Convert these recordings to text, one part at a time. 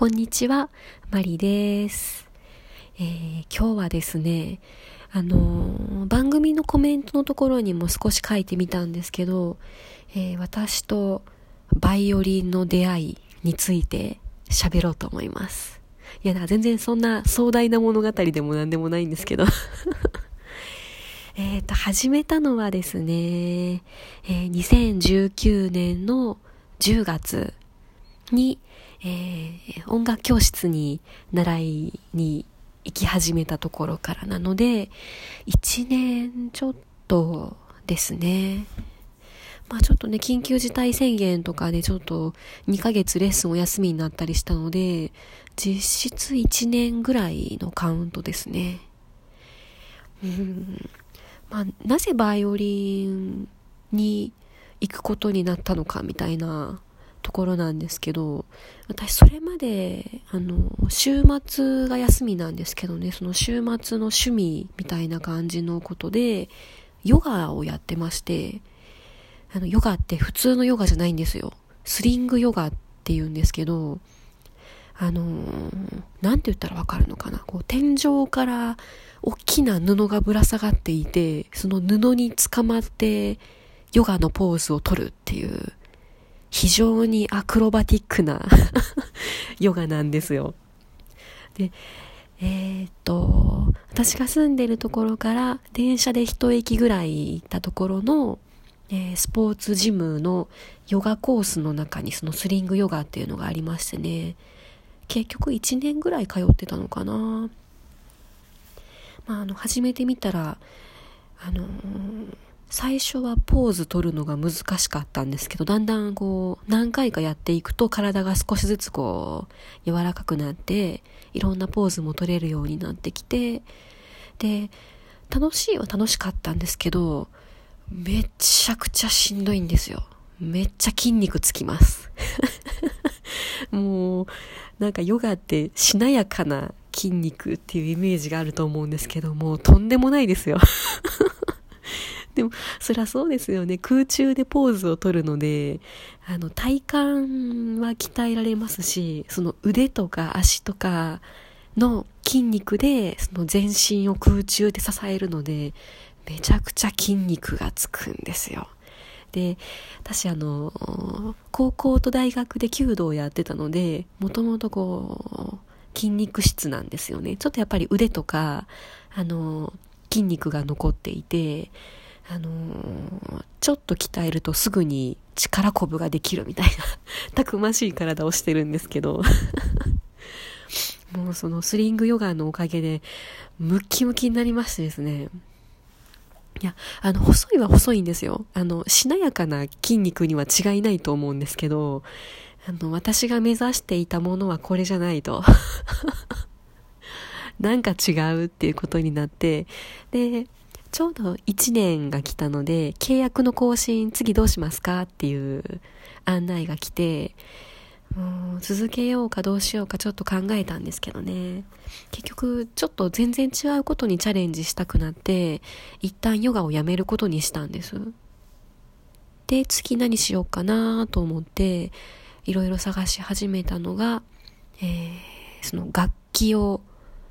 こんにちは、マリです。えー、今日はですね、あのー、番組のコメントのところにも少し書いてみたんですけど、えー、私とバイオリンの出会いについて喋ろうと思います。いや、全然そんな壮大な物語でも何でもないんですけど。えっと、始めたのはですね、えー、2019年の10月に、えー、音楽教室に習いに行き始めたところからなので、1年ちょっとですね。まあちょっとね、緊急事態宣言とかでちょっと2ヶ月レッスンお休みになったりしたので、実質1年ぐらいのカウントですね。うん。まあなぜバイオリンに行くことになったのかみたいなところなんですけど、私それまで、あの、週末が休みなんですけどね、その週末の趣味みたいな感じのことで、ヨガをやってまして、あの、ヨガって普通のヨガじゃないんですよ。スリングヨガって言うんですけど、あのなんて言ったらわかるのかな。こう、天井から大きな布がぶら下がっていて、その布につかまって、ヨガのポーズを取るっていう、非常にアクロバティックな ヨガなんですよ。で、えー、っと、私が住んでるところから電車で一駅ぐらい行ったところの、えー、スポーツジムのヨガコースの中にそのスリングヨガっていうのがありましてね、結局1年ぐらい通ってたのかな。まあ、あの、始めてみたら、あのー最初はポーズ取るのが難しかったんですけど、だんだんこう、何回かやっていくと体が少しずつこう、柔らかくなって、いろんなポーズも取れるようになってきて、で、楽しいは楽しかったんですけど、めちゃくちゃしんどいんですよ。めっちゃ筋肉つきます。もう、なんかヨガってしなやかな筋肉っていうイメージがあると思うんですけどもう、とんでもないですよ。でも、そりゃそうですよね。空中でポーズを取るので、あの、体幹は鍛えられますし、その腕とか足とかの筋肉で、その全身を空中で支えるので、めちゃくちゃ筋肉がつくんですよ。で、私あの、高校と大学で弓道をやってたので、もともとこう、筋肉質なんですよね。ちょっとやっぱり腕とか、あの、筋肉が残っていて、あのー、ちょっと鍛えるとすぐに力こぶができるみたいな たくましい体をしてるんですけど もうそのスリングヨガのおかげで、ムッキムキになりましてですね。いや、あの、細いは細いんですよ。あの、しなやかな筋肉には違いないと思うんですけど、あの、私が目指していたものはこれじゃないと。なんか違うっていうことになって、で、ちょうど1年が来たので、契約の更新次どうしますかっていう案内が来て、もう続けようかどうしようかちょっと考えたんですけどね。結局、ちょっと全然違うことにチャレンジしたくなって、一旦ヨガをやめることにしたんです。で、次何しようかなと思って、いろいろ探し始めたのが、えー、その楽器を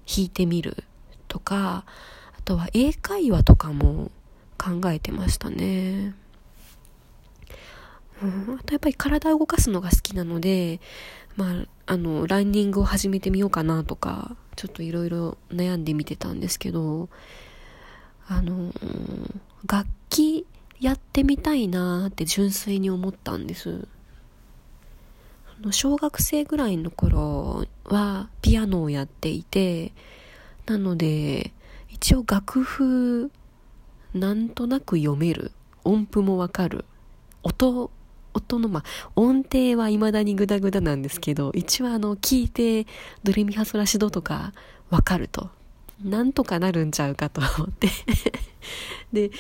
弾いてみるとか、とは英会話とかも考えてましたね。うん、あとやっぱり体を動かすのが好きなので、まあ、あの、ランニングを始めてみようかなとか、ちょっといろいろ悩んでみてたんですけど、あの、楽器やってみたいなって純粋に思ったんです。小学生ぐらいの頃はピアノをやっていて、なので、一応楽譜なんとなく読める音符もわかる音音のまあ音程は未だにグダグダなんですけど一応あの聞いてドレミファソラシドとかわかるとなんとかなるんちゃうかと思って。で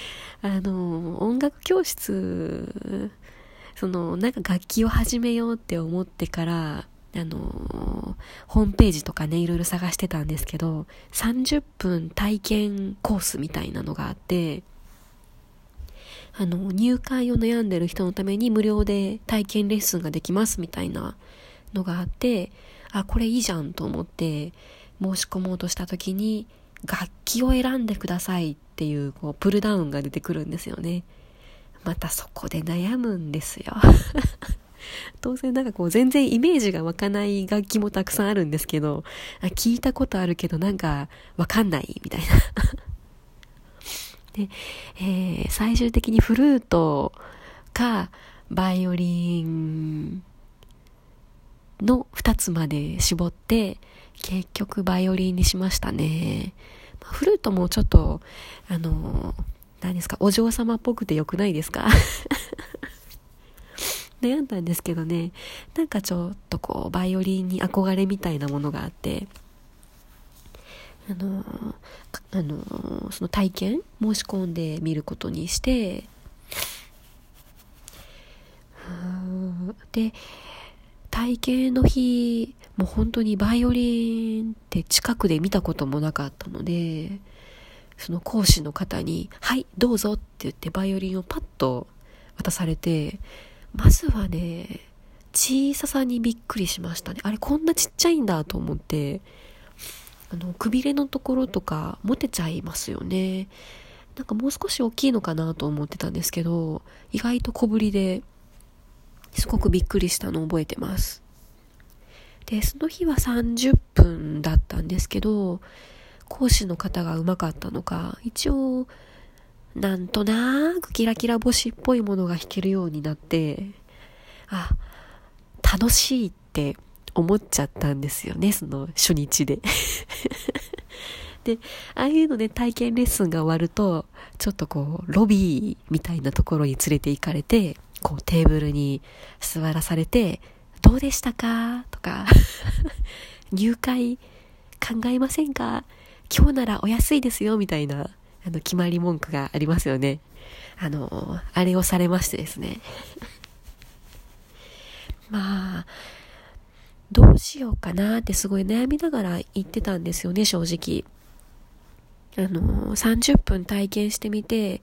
あの音楽教室そのなんか楽器を始めようって思ってからあのホームページとかね、いろいろ探してたんですけど、30分体験コースみたいなのがあって、あの、入会を悩んでる人のために無料で体験レッスンができますみたいなのがあって、あ、これいいじゃんと思って申し込もうとした時に、楽器を選んでくださいっていう、こう、プルダウンが出てくるんですよね。またそこで悩むんですよ。当然なんかこう全然イメージが湧かない楽器もたくさんあるんですけど、あ聞いたことあるけどなんかわかんないみたいな。で、えー、最終的にフルートかバイオリンの2つまで絞って結局バイオリンにしましたね。フルートもちょっと、あの、何ですか、お嬢様っぽくてよくないですか？悩んだんですけどね、なんかちょっとこう、バイオリンに憧れみたいなものがあって、あの、あの、その体験申し込んでみることにして、で、体験の日、もう本当にバイオリンって近くで見たこともなかったので、その講師の方に、はい、どうぞって言ってバイオリンをパッと渡されて、まずはね、小ささにびっくりしましたね。あれこんなちっちゃいんだと思って、あの、くびれのところとか持てちゃいますよね。なんかもう少し大きいのかなと思ってたんですけど、意外と小ぶりで、すごくびっくりしたのを覚えてます。で、その日は30分だったんですけど、講師の方がうまかったのか、一応、なんとなくキラキラ星っぽいものが弾けるようになって、あ、楽しいって思っちゃったんですよね、その初日で。で、ああいうので体験レッスンが終わると、ちょっとこう、ロビーみたいなところに連れて行かれて、こうテーブルに座らされて、どうでしたか？とか、入会考えませんか？今日ならお安いですよみたいな。あの、決まり文句がありますよね。あの、あれをされましてですね。まあ、どうしようかなってすごい悩みながら言ってたんですよね、正直。あの、30分体験してみて、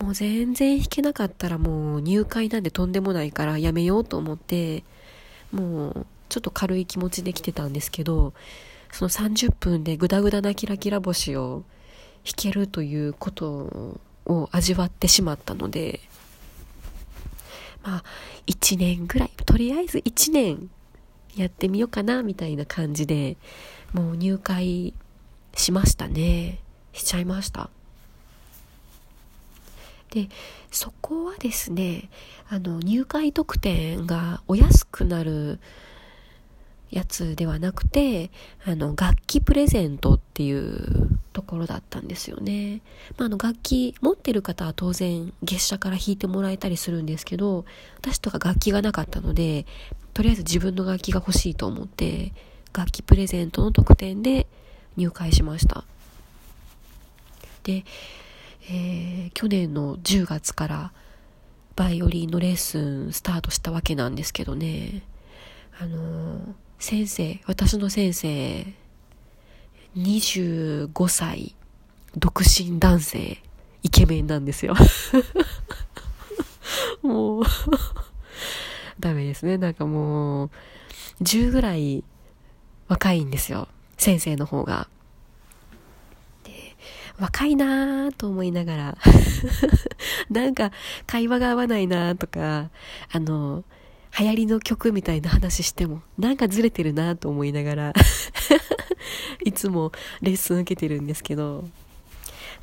もう全然弾けなかったらもう入会なんでとんでもないからやめようと思って、もうちょっと軽い気持ちで来てたんですけど、その30分でグダグダなキラキラ星を弾けるということを味わってしまったので、まあ、1年ぐらい、とりあえず1年やってみようかな、みたいな感じで、もう入会しましたね。しちゃいました。で、そこはですね、あの、入会特典がお安くなるやつではなくて、あの、楽器プレゼントっていうところだったんですよね。まあ、あの楽器持ってる方は当然月謝から弾いてもらえたりするんですけど、私とか楽器がなかったので、とりあえず自分の楽器が欲しいと思って、楽器プレゼントの特典で入会しました。で、えー、去年の10月からバイオリンのレッスンスタートしたわけなんですけどね、あのー、先生、私の先生、25歳、独身男性、イケメンなんですよ。もうダメですね。なんかもう、10ぐらい若いんですよ。先生の方が。若いなぁと思いながら なんか会話が合わないなぁとか、あの、流行りの曲みたいな話しても、なんかずれてるなと思いながら いつもレッスン受けてるんですけど、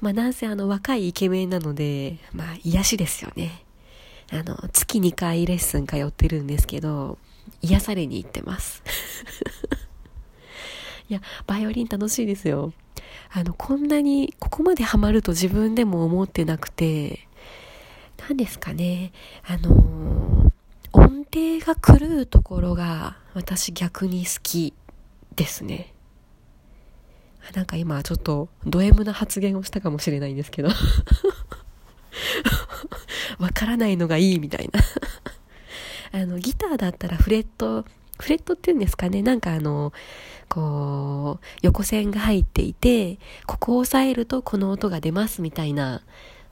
まあなんせあの若いイケメンなので、まあ癒しですよね。あの、月2回レッスン通ってるんですけど、癒されに行ってます。いや、バイオリン楽しいですよ。あの、こんなに、ここまでハマると自分でも思ってなくて、何ですかね、あの音程が狂うところが私逆に好きですね。なんか今ちょっとド M な発言をしたかもしれないんですけど。わからないのがいいみたいな。あの、ギターだったらフレット、フレットって言うんですかね。なんかあの、こう、横線が入っていて、ここを押さえるとこの音が出ますみたいな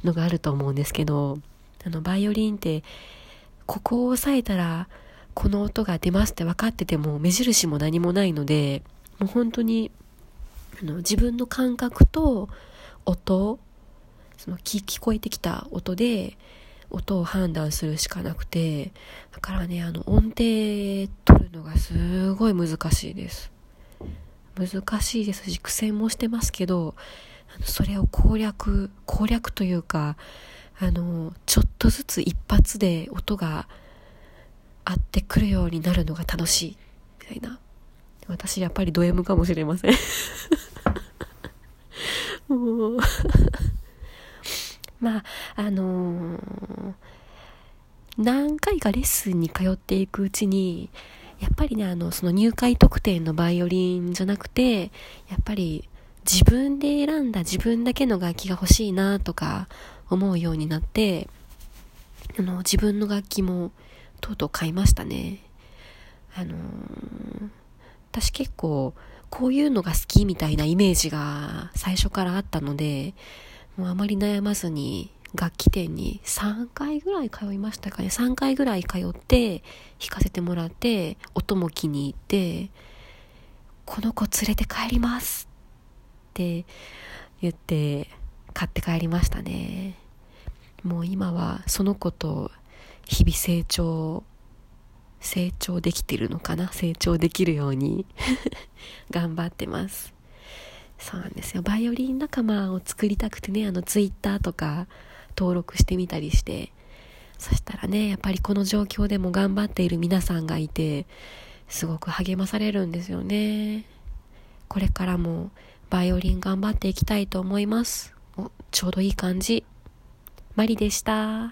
のがあると思うんですけど、あの、バイオリンって、ここを押さえたら、この音が出ますって分かってても目印も何もないので、もう本当に、あの、自分の感覚と音、その聞聞こえてきた音で、音を判断するしかなくて、だからね、あの、音程取るのがすごい難しいです。難しいですし、苦戦もしてますけど、それを攻略、攻略というか、あの、ちょっとずつ一発で音が合ってくるようになるのが楽しい、みたいな。私やっぱりド M かもしれません もう まあ、あのー、何回かレッスンに通っていくうちに、やっぱりね、あの、その入会特典のバイオリンじゃなくて、やっぱり自分で選んだ自分だけの楽器が欲しいなとか思うようになって、あの、自分の楽器もとうとう買いましたね。あのー、私結構こういうのが好きみたいなイメージが最初からあったので、もうあまり悩まずに楽器店に3回ぐらい通いましたかね。3回ぐらい通って弾かせてもらって、音も気に入って、この子連れて帰りますって言って買って帰りましたね。もう今はその子と日々成長、成長できてるのかな？成長できるように 頑張ってます。そうなんですよ。バイオリン仲間を作りたくてね、あのツイッターとか登録してみたりして、そしたらね、やっぱりこの状況でも頑張っている皆さんがいて、すごく励まされるんですよね。これからもバイオリン頑張っていきたいと思います。お、ちょうどいい感じ。マリでした。